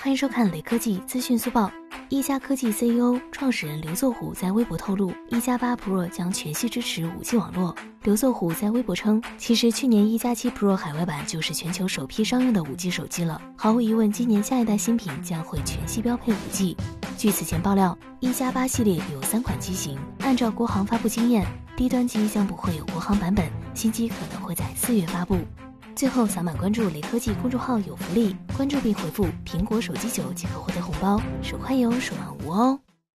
欢迎收看雷科技资讯速报。一加科技 CEO、创始人刘作虎在微博透露，一加八 Pro 将全系支持 5G 网络。刘作虎在微博称，其实去年一加七 Pro 海外版就是全球首批商用的 5G 手机了。毫无疑问，今年下一代新品将会全系标配 5G。据此前爆料，一加八系列有三款机型，按照国行发布经验，低端机将不会有国行版本，新机可能会在四月发布。最后扫码关注雷科技公众号有福利，关注并回复“苹果手机九”即可获得红包，手快有，手慢无哦。